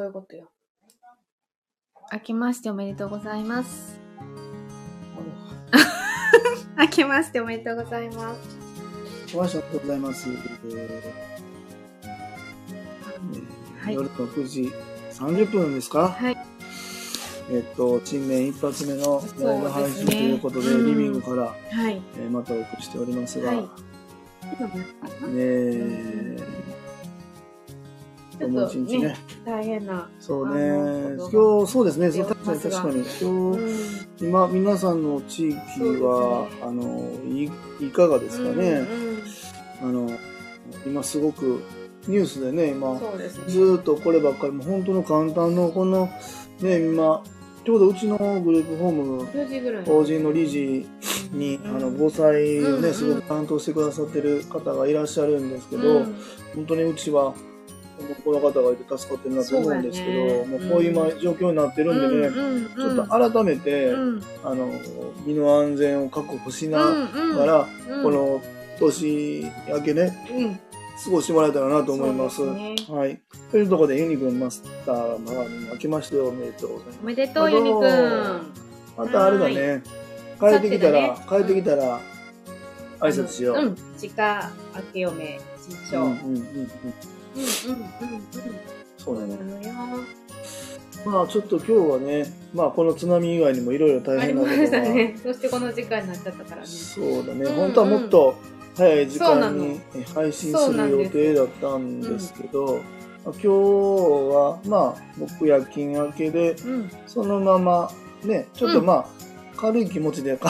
そういうことよ。明けましておめでとうございます。明けましておめでとうございます。お会いしたことございます。はい夜の9時30分ですか？はい。えっと、新年一発目のライブ配信ということで、ですねリビングから、はい。えーまたお送りしておりますが、はいねえ、ちょっもうと一日ねね、大変な。そうね、今日、そうですね、確かに確かに、今日、うん。今、皆さんの地域は、ね。あのい、いかがですかね、うんうん。あの、今すごく、ニュースでね、今。ずーっとこればっかり、もう本当の簡単の、この、ね、今、ちょうどうちのグループホーム、4時ぐらい。法人の理事に、うん。あの、防災をね、すごく担当してくださってる方がいらっしゃるんですけど、うん。本当にうちは、この方がいて助かってるなと思うんですけど、そうやね。もうこういう今状況になってるんでね、うんうんちょっと改めて、うん。あの、身の安全を確保しながら、うんこの年明けね、うん。過ごしてもらえたらなと思います。すね。はい。というところで、ユニくんマスターまあ明けましておめでとうございおまめでとう、ユニくん。す。またあれだね、帰ってきたら、ね。帰ってきたら、挨拶しよう。うん。近明けおめししょう。うん。ん。ううん。うん。うん。うんうんうん。そうだね。まあちょっと今日はね、まあこの津波以外にもいろいろ大変なことが、ね。そしてこの時間になっちゃったからね。そうだね、うん本当はもっと早い時間にえ配信する予定だったんですけど、まあ今日はまあ僕夜勤明けで、うん。そのままね、ちょっとまあ、軽い気持ちで考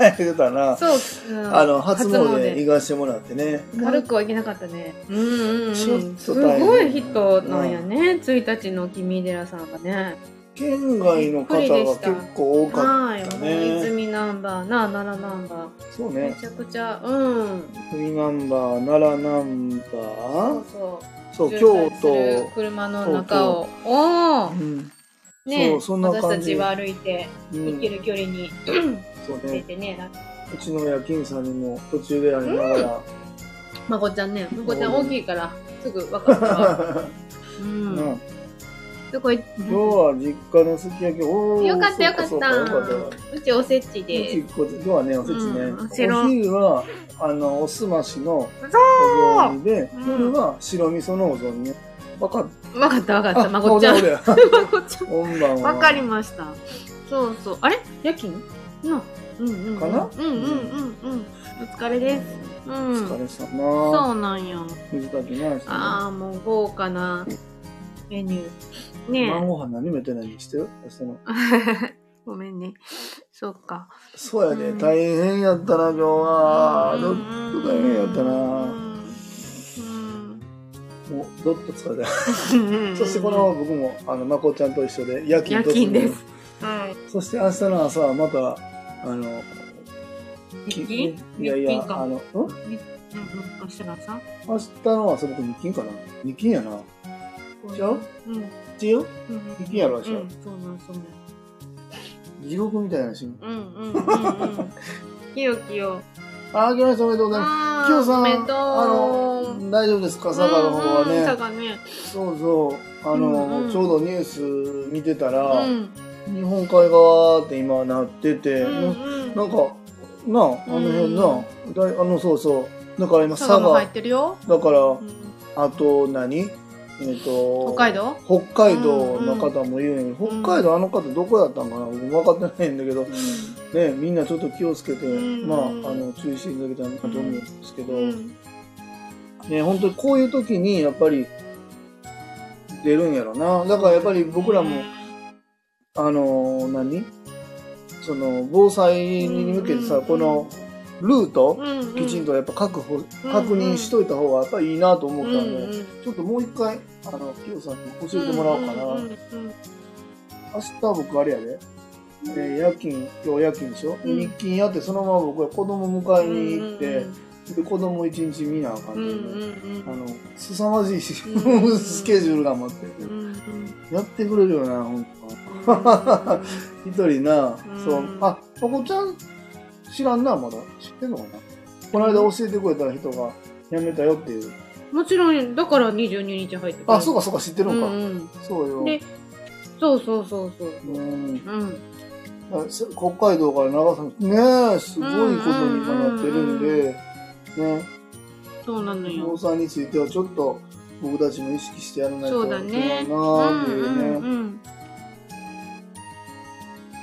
えてたら、そう。うんあの、初詣詣行かしてもらってね。軽くはいけなかったね。うんうんうん。すごい人なんやね。1日の君寺さんがね。県外の方が結構多かったね。泉ナンバーな、奈良ナンバー。めそうね。ちゃくちゃ、うん。海ナンバー、奈良ナンバそうー、そう。そう、渋京都、車の中を。おおう。ん、ねそうそんな感じ私たちは歩いてうん行ける距離にそうね。出てね。なうちの夜勤さんにも途中でやりながら、まこちゃんね。まこちゃん大きいからすぐ分かったわ。う。うんんどこ行っ今日は実家のすき焼き、おーよかったよかった。うちおせちうでちこ今日はね、おせちね。うんお白昼は、あの、おすましのお雑煮で、うん夜は白味噌のお雑煮ね。わかっす。分かった分かった。あまこちゃん。まこ ちゃん。らこんばんは。わかりました。そうそう。あれ？夜勤？のうんうんうん。かな？うんうんうんうん。お疲れです。うおん。疲れ様。そうなんよ。水炊きないしね。ああ、もう豪華なメニュー。ね晩ご飯何もてないにしてよ。明日のえ。ごめんね。そっか。そうやで、うん大変やったな、今日は。うんどっと大変やったな。うんもう、どっと疲れた。うんそしてこの僕も、あの、まこちゃんと一緒で夜勤夜突入勤です。はい。そして明日の朝はまた、あの、日き勤いやいや、あの、ん？うんうん。明日の朝明日の朝僕日勤かな？日勤やな。ちゃう？うん。う？ん。一応日勤やろ明日うん。そうなん、そうなん。地獄みたいなしん。うんうんうんうん。きよきよ。あ、明けましておめでとうございます。あきよさん。あの、大丈夫ですか？佐賀の方はね。佐賀ね。そうそう。あの、ちょうどニュース見てたら、うん。日本海側って今なってて。なんか、なあ、あの辺な、だいあの、そうそう。だから今、佐賀佐賀も入っ、てるよ。だから、うんあと何、えっ、と、北海道？北海道の方も言うように、うん北海道あの方どこやったんかな？僕分かってないんだけど、うね、みんなちょっと気をつけて、うん。まあ、あの、注意していただけたらなと思うんですけど、ん。ね、本当にこういう時に、やっぱり、出るんやろな。だからやっぱり僕らも、あの、何？その、防災に向けてさ、この、ルート、きちんとやっぱ確保、確認しといた方がやっぱりいいなと思ったんで、ちょっともう一回、あの、キヨさんに教えてもらおうかな。明日僕あれやで。えー夜勤、今日夜勤でしょ、うん。日勤やってそのまま僕は子供迎えに行って、で子供一日見なあかんうんうで、ん。あの、凄まじいスケジュールが待ってる、うんうん。やってくれるよな、ほんと。一人な、そう。うん。あ、まこちゃん知らんな、まだ。知ってんのかな？この間教えてくれた人が辞めたよっていう。もちろん、だから22日入って。あ、そうかそうか、知ってるんか。うんうん。そうよ。でそうそうそうそう。うん。うん。北海道から長崎、ねえ、すごいことに今なってるんで、ね、そうなの防よ。災についてはちょっと僕たちも意識してやらないといけね。ないなっていうね。うんうんうん。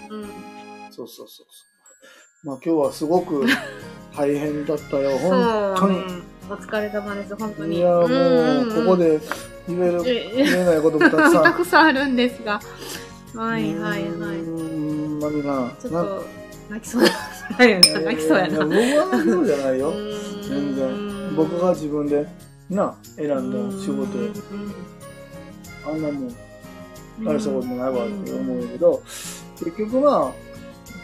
うん。そうそうそうそう。まあ今日はすごく 大変だったよ、本当に。ねお疲れ様です、本当に。いや、もう、ここで言える、言えないこともたくさん。たくさんあるんですが。はいはいはうい。ーん、まみな。なちょっと、泣きそうやな。泣きそうやな。い僕は泣きそうじゃないよ。全全然。僕が自分で、な、選んだ仕事よ。あんなもん、大したことないわって思うけど、結局まあ、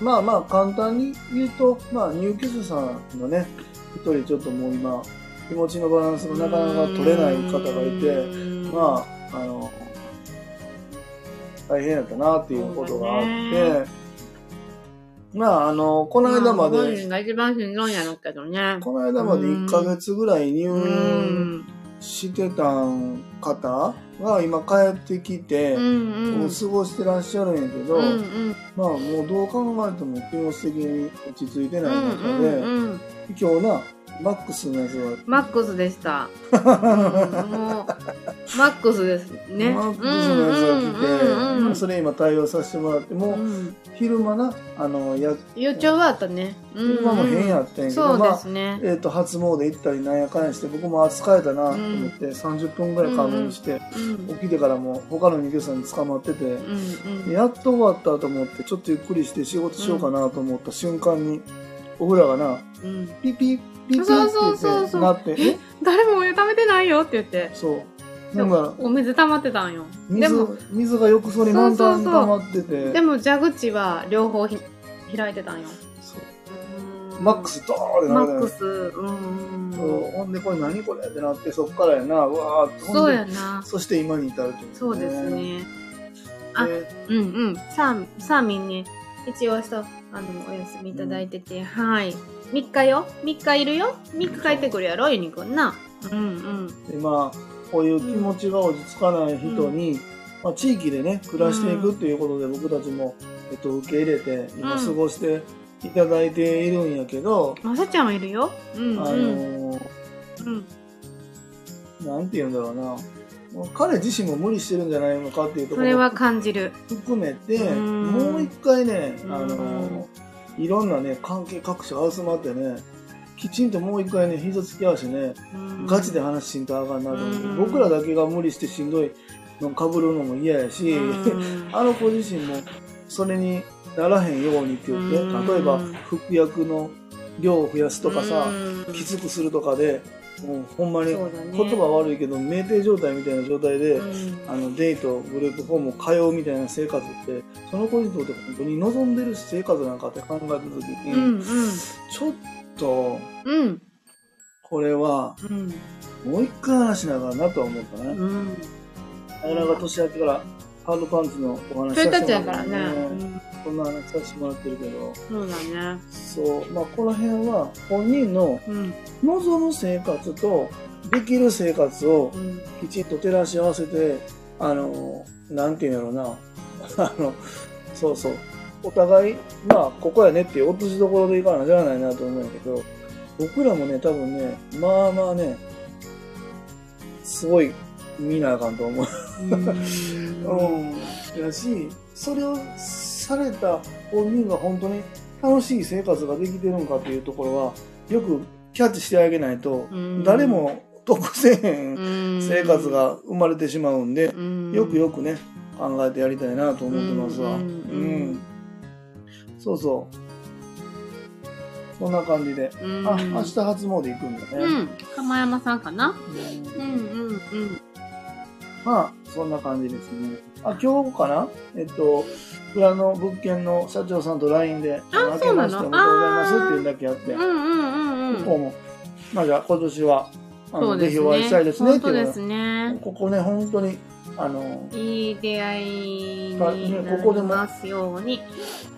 まあまあ簡単に言うと、まあ入居者さんのね、一人ちょっともう今、気持ちのバランスがなかなか取れない方がいて、まあ、あの、大変やったなっていうことがあって、まああの、この間ま本で、人が一番しんどいんやろうけどね。この間まで1ヶ月ぐらい入う院ん。してた方が今帰ってきて、うんうん。過ごしてらっしゃるんやけど、うんうん。まあもうどう考えても気持ち的に落ち着いてない中うんで、うんうん今日な、マックスのやつが、マックスでした。う んもう、マックスですね。マックスのやつが来て、うんうんまあそれ今対応させてもらって、もううん昼間な、あの、や、予兆はあったね。うん昼間も変やったんやけど、そうまあ、ですね。えっ、と、初詣行ったりなんやかんやして、僕も扱えたなと思って、30分ぐらい仮眠して、うん起きてからも他の入居者さんに捕まってて、うんうん。やっと終わったと思って、ちょっとゆっくりして仕事しようかなと思った瞬間に、お風呂がな、うんピピピピそうそうそうそうなって、え？誰もお湯溜めてないよって言って。そう。なんか、お水溜まってたんよ。で水も、、水が浴槽に満タンにそうそうそう溜まってて、でも蛇口は両方ひ開いてたんよ。そうマックスドーンってなるマックス。うんそううん。ほんで、これ何これってなって、そっからやな、うわーって。ほんでそうやな。そして今に至るという、そうです。ね。あでうんうん。サーサーミンね、一応さ、あの、お休みいただいてて、はい。3日よ ?3 日いるよ ?3 日帰ってくるやろユニくんな。うんうん。でまあ、こういう気持ちが落ち着かない人に、まあ、地域でね、暮らしていくっていうことで僕たちも、えっと、受け入れて、今うん過ごしていただいているんやけど、まさちゃんはいるようんうん。あのーうん。なんて言うんだろうな。彼自身も無理してるんじゃないのかっていうところそれは感じる。含めて、うんもう一回ね、うんあのーいろんなね、関係各所集まってね、きちんともう一回ね、膝つき合わせてね、うん。ガチで話しんとあかんなと思って、うん。僕らだけが無理してしんどいの被るのも嫌やし、うん。あの子自身もそれにならへんようにって言って、うん例えば服薬の量を増やすとかさ、うん。きつくするとかで、もうほんまに言葉悪いけど、酩酊状態みたいな状態で、うん。あのデート、グループホーム通うみたいな生活って、その子にとって本当に望んでる生活なんかって考えたときに、うんうん。ちょっと、うん。これは、うん。もう一回話しながらなとは思ったね。うん。なかなか年明けからハードパンツのお話させてちやからね。もらってうん。こんな話させてもらってるけど、そう。だね。そう、まあこの辺は本人のうん。望む生活とできる生活をうん。きちんと照らし合わせて、あの、なんていうんやろうな、あの、そうそう、お互い、まあここやねっていう落としどころでいかなじゃないなと思うんやけど、僕らもね、多分ね、まあまあね、すごい見なあかんと思う。うんうん。やし、それをされた本人が本当に楽しい生活ができてるのかっていうところは、よくキャッチしてあげないと、うん誰も得せへんうん生活が生まれてしまうんで、うんよくよくね、考えてやりたいなと思ってますわ。ううんそうそう。そんな感じで。うんあ、明日初詣行くんだね。うん釜山さんかな？うんうんうんうんまあ、そんな感じですね。あ、今日かな？えっと、裏の物件の社長さんと LINE で、あ明けましておめでとうございますっていうだけあって、うんうんうんうん。ここも、まあじゃあ今年は、あの、そうですぜひお会いしたいねですねっていうね。ここね、本当に、あの、いい出会いになあねここでもりますように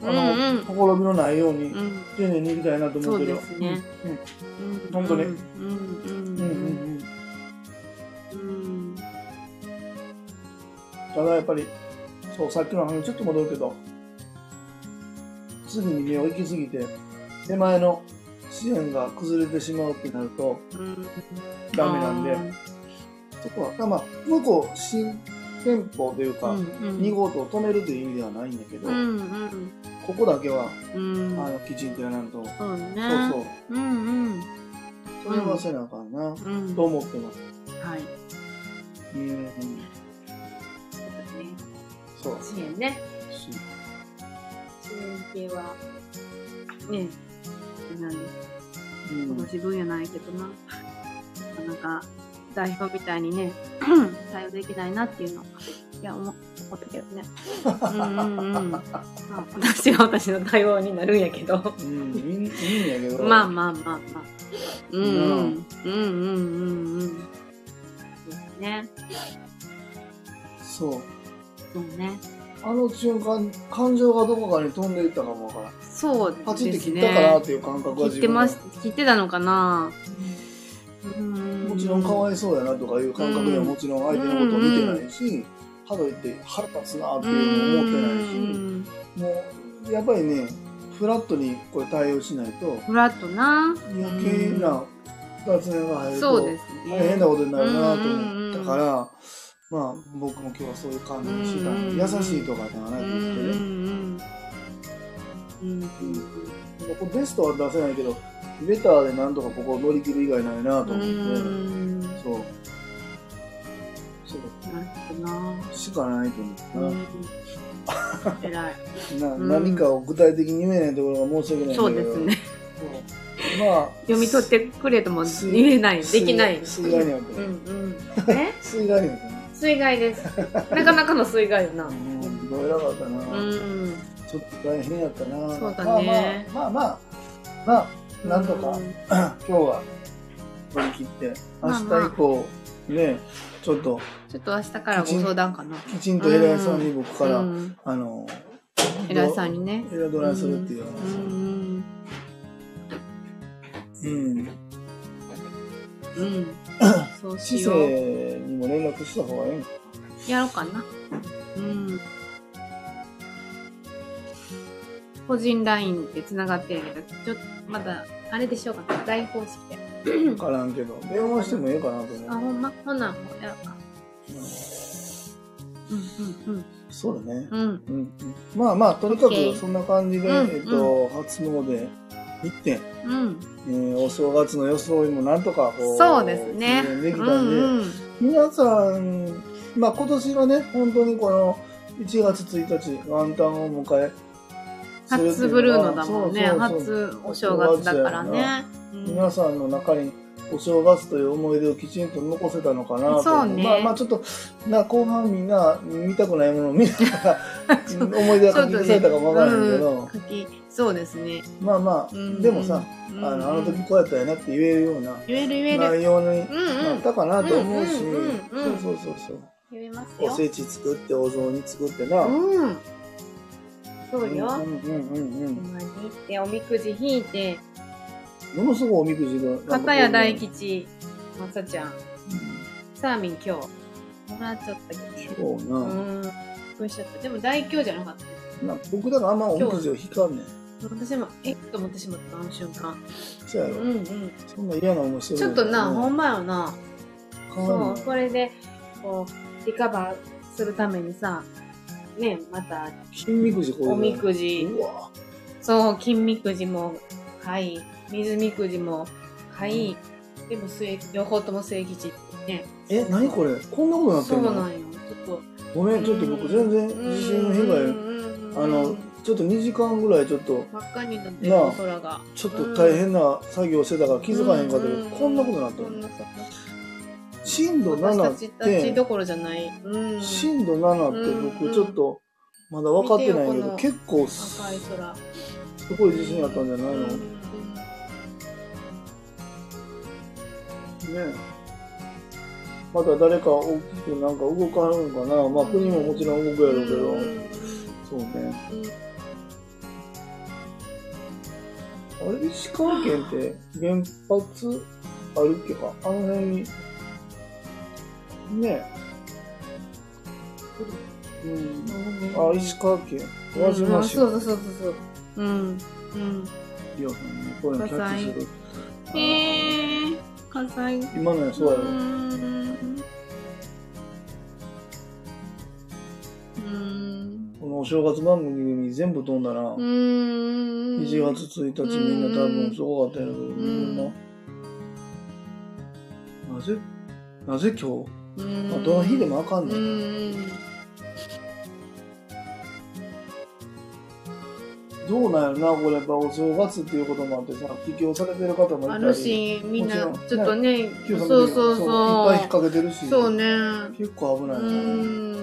あの、うんほころびのないように、うん。丁寧に行きたいなと思ってる。そうですね。うん。うん。本当にうんうんうんうん。うんうんただやっぱり、そう、さっきの話にちょっと戻るけど、次に目を行き過ぎて、手前の支援が崩れてしまうってなると、うん。ダメなんで、そこは、まあ、向こう、新店舗というか、うんうん2号棟を止めるという意味ではないんだけど、うんうんここだけは、うん。あの、きちんとやらんと、そうね。そうそう、うんうん。それはせなあかんな、うん。と思ってます。はい。うん、そうだね。そう。支援ね。し支援系は、ね、何うんこの自分やないけどな。なかなか、代表みたいにね、対応できないなっていうの、いや、思思ったけどね。うんうんうん。まあ、私は私の対応になるんやけど。うん、いいんやけど、まあまあまあまあ。うんうん。うんうんうんうん。そうですね。そう。そうね。あの瞬間、感情がどこかに飛んでいったかもわからん。そうですね。パチって切ったかなっていう感覚は切ってます。切ってたのかなうんもちろんかわいそうやなとかいう感覚ではもちろん相手のことを見てないし、かといって腹立つなっていうのも思ってないし、うんもうやっぱりね、フラットにこれ対応しないと、フラットな。余計な雑念が入るとそうですね。大変なことになるなと思ったから、まあ僕も今日はそういう感じにした。うん優しいとかではなくてうんうんね。うん。うんベストは出せないけど、ベターでなんとかここを乗り切る以外ないなと思って、うそう。そう。ほどな。しかないと思ってな。うん。偉い。なうん何かを具体的に言えないところが申し訳ないそうですね。まあ読み取ってくれとも言えない。できない。水害にはうんうん。え水害にはね水害です。なかなかの水害よな。うんどう偉かったな、うん。ちょっと大変やったなそうだねまあまあまあまあまあなんとか、うん今日は乗り切って明日以降ねちょっとちょっと明日からご相談かな。きちんと偉いさんに僕から、うんあの偉いさんにね。偉どないするっていううん。うん、うん。そうし市よう。政にも連絡した方がいいのやろうかな。うん。個人 LINE で繋がってるけど、ちょっとまだ、あれでしょうかな。大方式で。分からんけど電話してもええかなと思うあ、ほんま？ほな、もうやろうか。うんうんそうだね。うん。うん。うんうん、まあまあ、とにかくそんな感じで、うんえっと、初詣行って、うん。えーお正月の装いもなんとかこう、そうですね。できたうんで、んうん。皆さん、まあ今年はね、本当にこの1月1日、元旦を迎え、初ブルーノだもんね。初お正月だからね。うん皆さんの中にお正月という思い出をきちんと残せたのかなとねまあまあちょっとな後半みんな見たくないものを見ながら 思い出が書き消されたかもわからないけど、そうですね。まあまあ、うんでもさ、うんあのあの時こうやったやなって言えるような言え。内容にうんなうん。ったかなと思うし、うんうんうんうんそうそうそうそう言えますよ。おせち作ってお雑煮作ってな、うん。そうよ。うんうんうんうんほんまに行って、おみくじ引いて、ものすごいおみくじが片や大吉、まさちゃん、サーミン今日、もらっちゃったけど。そうな、うん。びっくりしちゃった。でも大凶じゃなかったね。な僕だからあんまおみくじを引かんねん私も、えっ？と思ってしまった、あの瞬間。そうやろ、うんうん。そんな嫌な思いしてるちょっとな、ほんんまよな。そう、それで、こう、リカバーするためにさ、ね、また、金みくじこういうのおみくじ、そう、金みくじも買い、水みくじも買い、でも末、両方とも末吉ってね。え何これ？こんなことなってんの？そうなんよ。ちょっと。ごめんちょっと僕全然地震の被害あのちょっと2時間ぐらいちょっと真っ赤になってる空が。ちょっと大変な作業してたから気づかへんかったけど、うこんなことなってる。こん。なさ震度7私たちったてちどころじゃない。うん。震度7ってうん。僕ちょっとまだ分かってないけど結構。すごい地震あったんじゃないの、ねまた誰か大きくなんか動かはるんかな。まあ国ももちろん動くやろうけど、そうねあれ石川県って原発あるっけか？あの辺にねうん。あ、石川県。輪うん島市。そうそうそうそうそう。うん。うん。リオさういうのキャッチする。へえー、関西。今のやそうやろ。ん。うん。このお正月番組に全部飛んだな。うん。1月1日みんな多分すごかったやろうけど、みんな。なぜなぜ今日、うん。まあ、どの日でもあかんね。うん。どうなんやろな、これやっぱお正月っていうこともあってさ、起業されてる方もいたり。あるし、みんなちょっとね、今日そうそういっそう。ぱい引っ掛けてるし。そうね。結構危ないな。ん。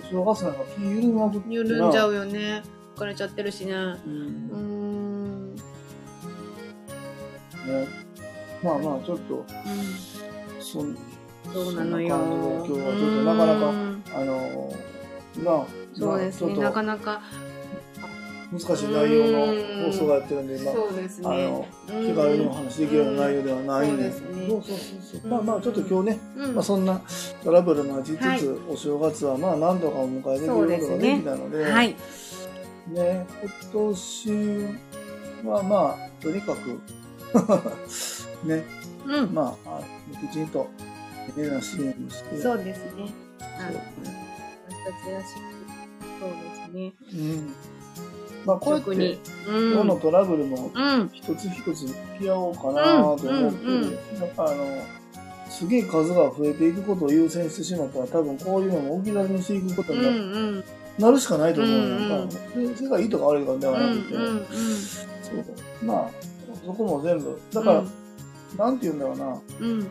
お正月なんか気緩まくって緩んじゃうよね。疲れちゃってるしね。う。うんん。ね。まあまあ、ちょっと、そんそうなのよ。今日はちょっとなかなかうんあのー、なあ、そうですね。なまあちょっかなか。と難しい内容の放送がやってるんで、まあ、そうですあのね。気軽にお話できるような内容ではないんで、うんそうそうそうそうそうまあまあ、ちょっと今日ね、うんまあ、そんなトラブルもありつつ、はいお正月はまあ何度かお迎えできることができたので、はい。ね、今年はまあ、とにかく、ね、うん。まあ、あきちんと、ねな支援をして、そうですね。あそう私たちらしく。そうですね。うん。まあ、こうやっ。うん。どのトラブルもうん。一つ一つ向き合おうかなと思ってあの、すげえ数が増えていくことを優先してしまったら、多分こういうのも置き去りにしていくことうん。にな,、うん。なるしかないと思うよ、うんなんかでそれがいいとか悪いとかではうん。なくて、うん。そうまあ、そこも全部、だから、なんて言うんだろうな、うん。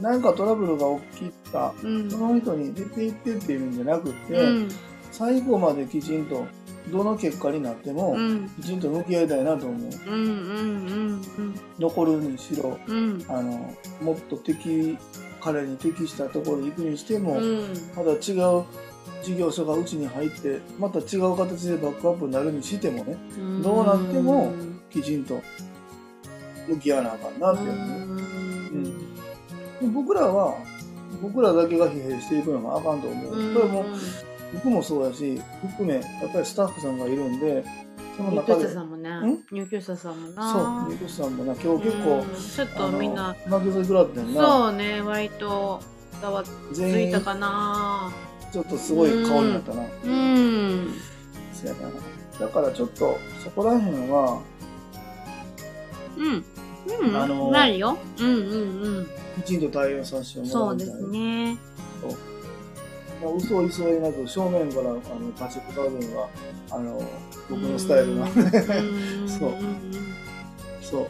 何かトラブルが起きた、うん。その人に出ていってっていうんじゃなくて、うん。最後まできちんと、どの結果になっても、うん。きちんと向き合いたいなと思う。うん。うん。残るにしろ、うん。あの、もっと適、彼に適したところに行くにしても、うん。また違う事業所がうちに入って、また違う形でバックアップになるにしてもね、うん。どうなってもきちんと向き合わなあかんなっていうね。うん。で僕らは、僕らだけが疲弊していくのがあかんと思う。うん。これも僕もそうやし、含め、やっぱりスタッフさんがいるんで、その入中で、居者さんもねん？入居者さんもそう、な。ニクさんもな、今日結構、うんちょっとみんな、あの、泣きそうくらってんな。そうね、割とざわついた、かな。ちょっとすごい顔になったな。うん。そうやな。だからちょっと、そこら辺は、うん。うん。あのーないよ。うんうんうん。きちんと対応させてもらそうでいたい。すね。まあ、嘘偽りなく正面からあの立ち向かうのが、あの、僕のスタイルなんで、うんそうそう。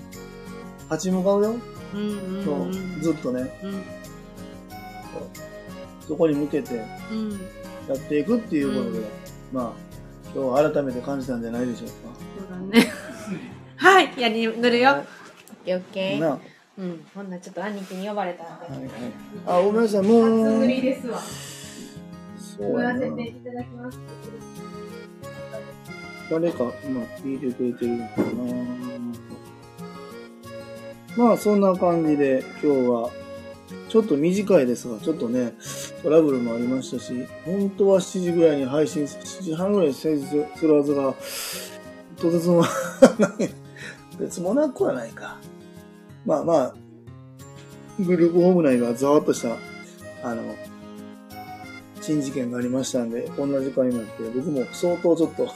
立ち向かうよ。うんうんそううん。ずっとね、うんそこに向けてうん。やっていくっていうことで、うんまあ、今日は改めて感じたんじゃないでしょうそうだね。はい、やり塗るよ。はいオッケーオッうん、ほんならちょっと兄貴に呼ばれたんで。はいはい。あ、ごめんなさい、もう。初塗りですわ。そうやな。いただきます。誰か今聞いてくれてるのかなまあそんな感じで今日はちょっと短いですが、ちょっとね、トラブルもありましたし、本当は7時ぐらいに配信、7時半ぐらいに成立するはずが、とてつもない、とてつもなくはないか。まあまあ、グループホーム内がざわっとした、あの、新事件がありましたんで、こんな時間になって、僕も相当ちょっと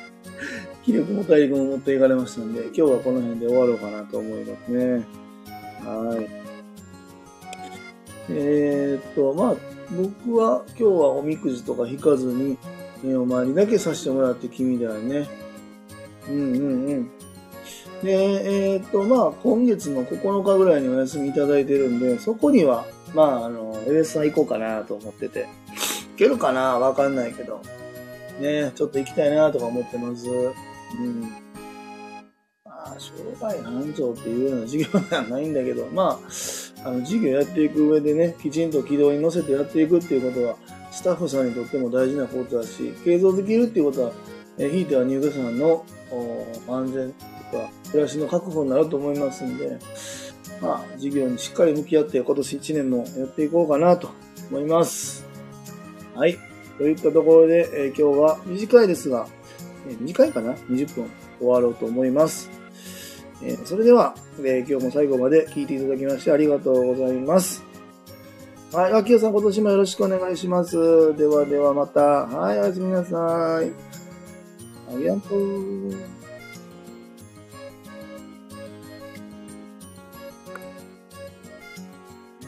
気力も体力も持っていかれましたんで、今日はこの辺で終わろうかなと思いますね。はい。えーっと、まあ、僕は今日はおみくじとか引かずに、えーお参りだけさせてもらって君だよね。うんうんうん。で、えーっと、まあ、今月の9日ぐらいにお休みいただいてるんで、そこには、まあ、あの、エレスさん行こうかなと思ってて。行けるかな？わかんないけど。ねちょっと行きたいなとか思ってます。うん。まあ、商売繁盛っていうような授業ではないんだけど、まあ、あの、授業やっていく上でね、きちんと軌道に乗せてやっていくっていうことは、スタッフさんにとっても大事なことだし、継続できるっていうことは、えひいては入居者さんの安全とか、暮らしの確保になると思いますんで、まあ、授業にしっかり向き合って今年1年もやっていこうかなと思います。はい。といったところで、え今日は短いですが、え短いかな ?20 分終わろうと思います。えーそれでは、えー今日も最後まで聞いていただきましてありがとうございます。はい。秋代さん今年もよろしくお願いします。ではではまた。はい。おやすみなさい。ありがとう。